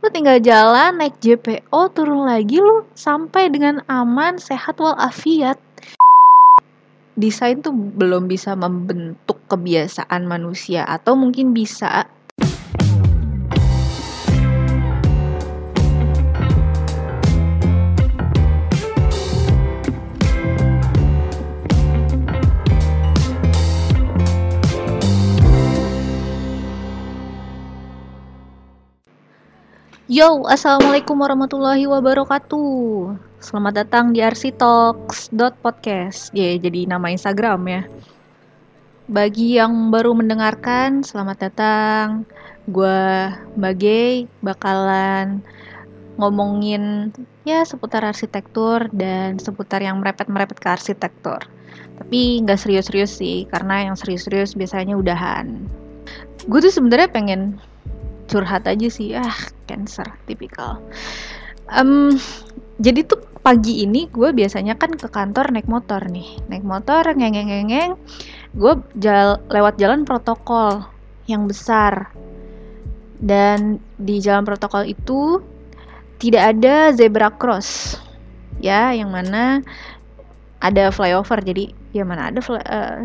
Lu tinggal jalan, naik JPO, turun lagi lu sampai dengan aman, sehat walafiat. Desain tuh belum bisa membentuk kebiasaan manusia atau mungkin bisa Yo, assalamualaikum warahmatullahi wabarakatuh. Selamat datang di Talks podcast. Ya, jadi nama Instagram ya. Bagi yang baru mendengarkan, selamat datang. Gue Mbak bakalan ngomongin ya seputar arsitektur dan seputar yang merepet-merepet ke arsitektur. Tapi nggak serius-serius sih, karena yang serius-serius biasanya udahan. Gue tuh sebenarnya pengen curhat aja sih. Ah cancer tipikal um, jadi tuh pagi ini gue biasanya kan ke kantor naik motor nih. Naik motor ngeng ngeng ngeng gue jal lewat jalan protokol yang besar. Dan di jalan protokol itu tidak ada zebra cross. Ya yang mana ada flyover. Jadi ya mana ada uh,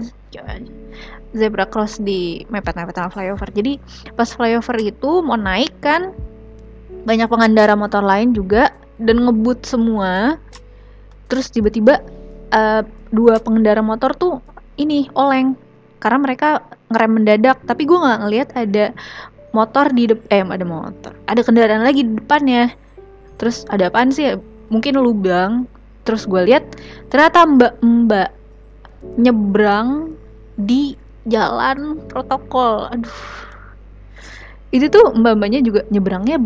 zebra cross di mepet-mepet sama flyover. Jadi pas flyover itu mau naik kan banyak pengendara motor lain juga dan ngebut semua. Terus tiba-tiba uh, dua pengendara motor tuh ini oleng karena mereka ngerem mendadak. Tapi gue nggak ngelihat ada motor di depan eh ada motor ada kendaraan lagi di depannya terus ada apaan sih mungkin lubang terus gue lihat ternyata mbak mbak nyebrang di jalan protokol. Aduh. Itu tuh mbak-mbaknya juga nyebrangnya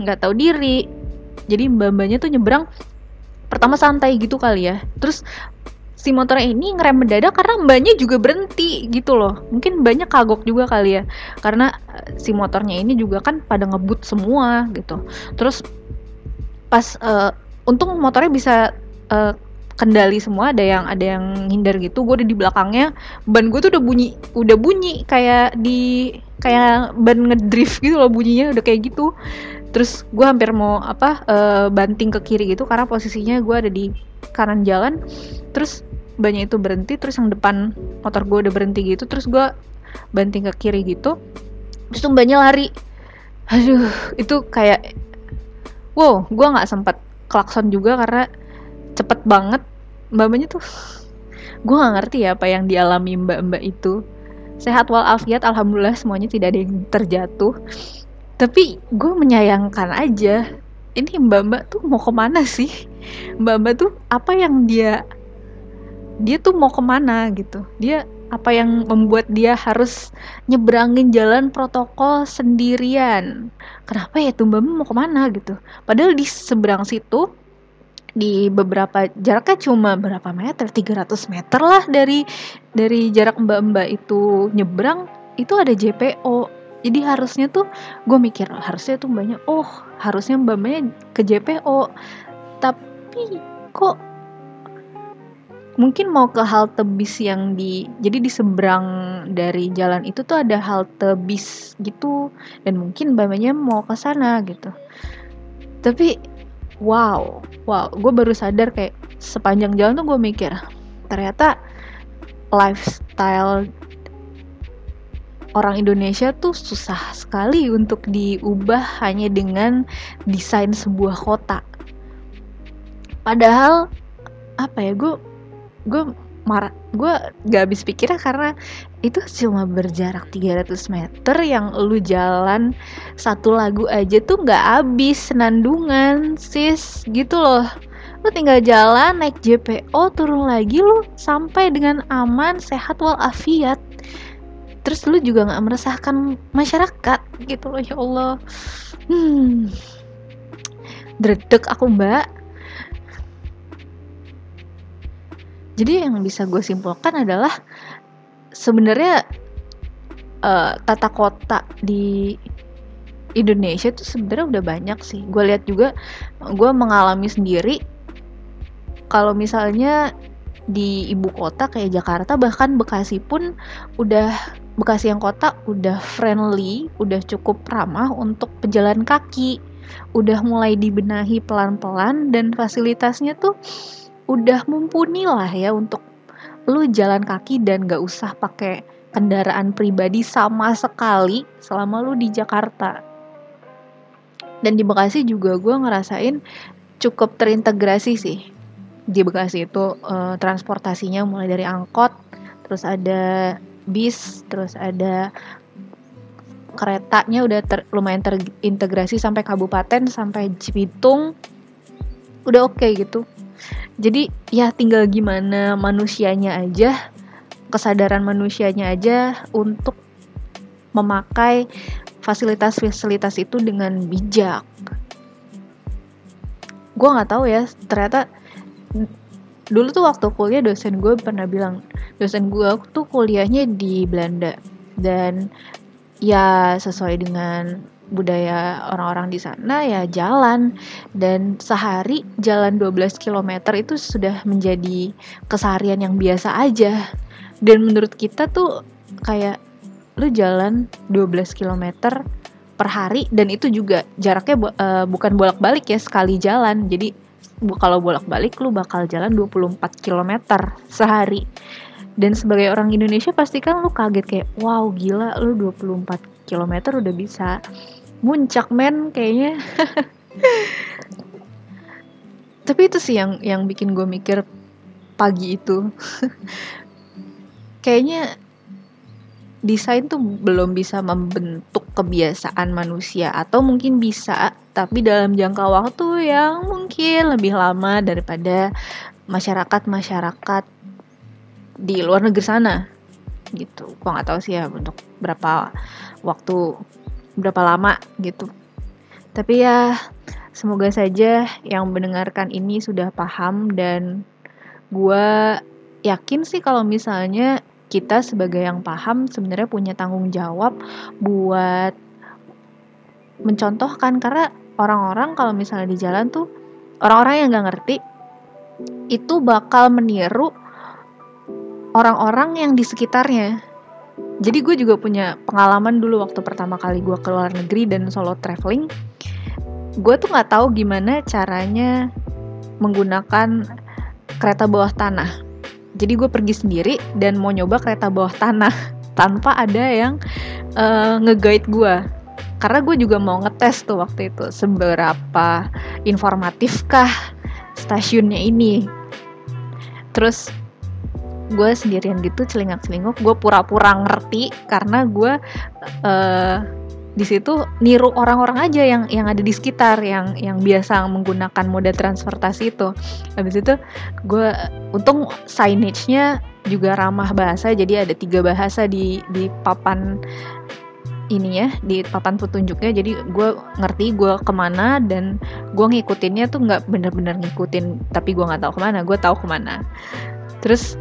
nggak tahu diri. Jadi mbak-mbaknya tuh nyebrang pertama santai gitu kali ya. Terus si motor ini ngerem mendadak karena mbaknya juga berhenti gitu loh. Mungkin banyak kagok juga kali ya. Karena eh, si motornya ini juga kan pada ngebut semua gitu. Terus pas uh, untung motornya bisa uh, kendali semua ada yang ada yang hindar gitu gue udah di belakangnya. Ban gue tuh udah bunyi udah bunyi kayak di kayak ban ngedrift gitu loh bunyinya udah kayak gitu. Terus gue hampir mau apa uh, banting ke kiri gitu karena posisinya gue ada di kanan jalan. Terus banyak itu berhenti terus yang depan motor gue udah berhenti gitu terus gue banting ke kiri gitu. Terus tuh banyak lari. Aduh itu kayak wow gue nggak sempat klakson juga karena cepet banget. Mbak-mbaknya tuh gue gak ngerti ya apa yang dialami mbak-mbak itu. Sehat walafiat alhamdulillah semuanya tidak ada yang terjatuh. Tapi gue menyayangkan aja ini mbak-mbak tuh mau ke mana sih? Mbak-mbak tuh apa yang dia dia tuh mau ke mana gitu? Dia apa yang membuat dia harus nyebrangin jalan protokol sendirian? Kenapa ya tuh mbak mau ke mana gitu? Padahal di seberang situ di beberapa jaraknya cuma berapa meter? 300 meter lah dari dari jarak mbak-mbak itu nyebrang itu ada JPO jadi harusnya tuh gue mikir harusnya tuh banyak oh harusnya mbak-mbaknya ke JPO tapi kok mungkin mau ke halte bis yang di jadi di seberang dari jalan itu tuh ada halte bis gitu. Dan mungkin mbak-mbaknya mau ke sana gitu. Tapi wow wow gue baru sadar kayak sepanjang jalan tuh gue mikir ternyata lifestyle orang Indonesia tuh susah sekali untuk diubah hanya dengan desain sebuah kota. Padahal apa ya gue gue marah gue gak habis pikirnya karena itu cuma berjarak 300 meter yang lu jalan satu lagu aja tuh gak habis senandungan sis. Gitu loh. Lu tinggal jalan naik JPO turun lagi lu sampai dengan aman sehat walafiat. Terus lu juga nggak meresahkan masyarakat. Gitu loh ya Allah. Hmm. Dredek aku mbak. Jadi yang bisa gue simpulkan adalah sebenarnya uh, tata kota di Indonesia tuh sebenarnya udah banyak sih gue lihat juga gue mengalami sendiri kalau misalnya di ibu kota kayak Jakarta bahkan Bekasi pun udah Bekasi yang kota udah friendly, udah cukup ramah untuk pejalan kaki. Udah mulai dibenahi pelan-pelan dan fasilitasnya tuh udah mumpuni lah ya untuk lu jalan kaki dan gak usah pakai kendaraan pribadi sama sekali selama lu di Jakarta. Dan di Bekasi juga gue ngerasain cukup terintegrasi sih. Di Bekasi itu uh, transportasinya mulai dari angkot, terus ada bis, terus ada keretanya udah ter, lumayan terintegrasi sampai kabupaten, sampai Cibitung. Udah oke okay gitu. Jadi ya tinggal gimana manusianya aja kesadaran manusianya aja untuk memakai fasilitas-fasilitas itu dengan bijak. Gue nggak tahu ya, ternyata dulu tuh waktu kuliah dosen gue pernah bilang dosen gue tuh kuliahnya di Belanda dan ya sesuai dengan budaya orang-orang di sana ya jalan. Dan sehari jalan 12 km itu sudah menjadi keseharian yang biasa aja. Dan menurut kita tuh kayak lu jalan 12 km per hari dan itu juga jaraknya uh, bukan bolak-balik ya sekali jalan. Jadi kalau bolak-balik lu bakal jalan 24 km sehari dan sebagai orang Indonesia pasti kan lu kaget kayak wow gila lu 24 km udah bisa muncak men kayaknya. Tapi itu sih yang yang bikin gue mikir pagi itu. Kayaknya desain tuh belum bisa membentuk kebiasaan manusia atau mungkin bisa tapi dalam jangka waktu yang mungkin lebih lama daripada masyarakat-masyarakat di luar negeri sana. Gitu. Gua nggak tahu sih ya untuk berapa waktu berapa lama gitu. Tapi ya semoga saja yang mendengarkan ini sudah paham dan gue yakin sih kalau misalnya kita sebagai yang paham sebenarnya punya tanggung jawab buat mencontohkan. Karena orang-orang kalau misalnya di jalan tuh orang-orang yang nggak ngerti itu bakal meniru orang-orang yang di sekitarnya. Jadi gue juga punya pengalaman dulu waktu pertama kali gue ke luar negeri dan solo traveling. Gue tuh nggak tahu gimana caranya menggunakan kereta bawah tanah jadi gue pergi sendiri dan mau nyoba kereta bawah tanah tanpa ada yang uh, nge-guide gue karena gue juga mau ngetes tuh waktu itu seberapa informatifkah stasiunnya ini terus gue sendirian gitu celingak-celinguk gue pura-pura ngerti karena gue uh, di situ niru orang-orang aja yang yang ada di sekitar yang yang biasa menggunakan moda transportasi itu. Habis itu gue untung signage-nya juga ramah bahasa jadi ada tiga bahasa di di papan ini ya di papan petunjuknya. Jadi gue ngerti gue ke mana dan gue ngikutinnya tuh nggak bener-bener ngikutin tapi gue nggak tahu ke mana gue tahu ke mana. Terus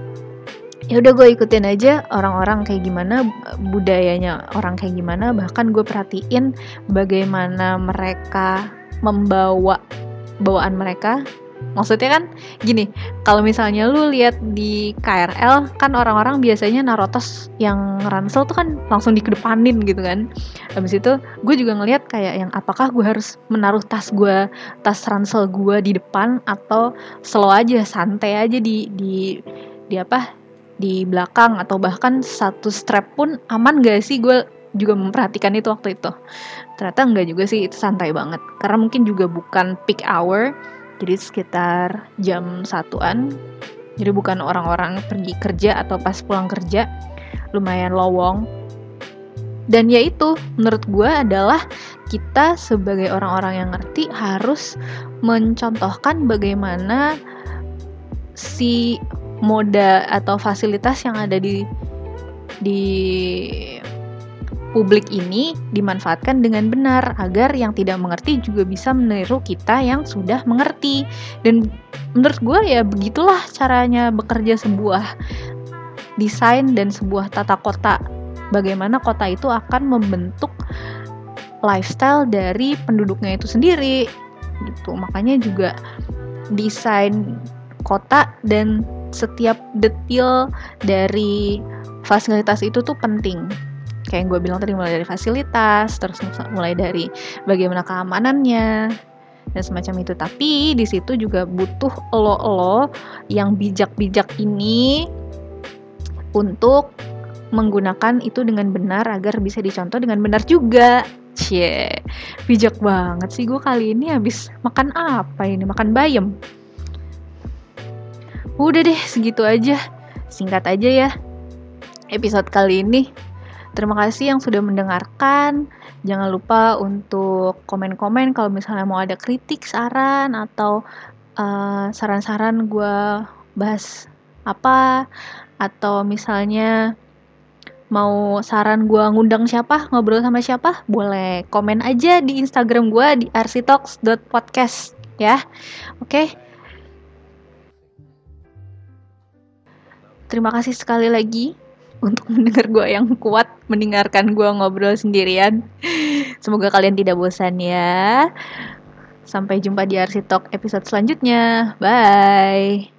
ya udah gue ikutin aja orang-orang kayak gimana budayanya orang kayak gimana. Bahkan gue perhatiin bagaimana mereka membawa bawaan mereka. Maksudnya kan gini kalau misalnya lu lihat di KRL kan orang-orang biasanya naruh tas yang ransel tuh kan langsung dikedepanin gitu kan. Habis itu gue juga ngelihat kayak yang apakah gue harus menaruh tas gue tas ransel gue di depan atau slow aja santai aja di di di apa di belakang atau bahkan satu strap pun aman gak sih? Gue juga memperhatikan itu waktu itu. Ternyata enggak juga sih itu santai banget. Karena mungkin juga bukan peak hour jadi sekitar jam satuan. Jadi bukan orang-orang pergi kerja atau pas pulang kerja lumayan lowong. Dan ya itu menurut gue adalah kita sebagai orang-orang yang ngerti harus mencontohkan bagaimana si moda atau fasilitas yang ada di di publik ini dimanfaatkan dengan benar agar yang tidak mengerti juga bisa meniru kita yang sudah mengerti. Dan menurut gue ya begitulah caranya bekerja sebuah desain dan sebuah tata kota. Bagaimana kota itu akan membentuk lifestyle dari penduduknya itu sendiri gitu. Makanya juga desain kota dan setiap detil dari fasilitas itu tuh penting kayak yang gue bilang tadi mulai dari fasilitas terus mulai dari bagaimana keamanannya dan semacam itu tapi di situ juga butuh lo-lo yang bijak-bijak ini untuk menggunakan itu dengan benar agar bisa dicontoh dengan benar juga Cie, bijak banget sih gue kali ini habis makan apa ini? Makan bayam. Udah deh, segitu aja. Singkat aja ya episode kali ini. Terima kasih yang sudah mendengarkan. Jangan lupa untuk komen-komen kalau misalnya mau ada kritik, saran, atau uh, saran-saran gue bahas apa. Atau misalnya mau saran gue ngundang siapa, ngobrol sama siapa, boleh komen aja di Instagram gue di arsitalks.podcast ya. Oke. Okay? Terima kasih sekali lagi untuk mendengar gue yang kuat, mendengarkan gue ngobrol sendirian. Semoga kalian tidak bosan ya. Sampai jumpa di RC Talk episode selanjutnya. Bye.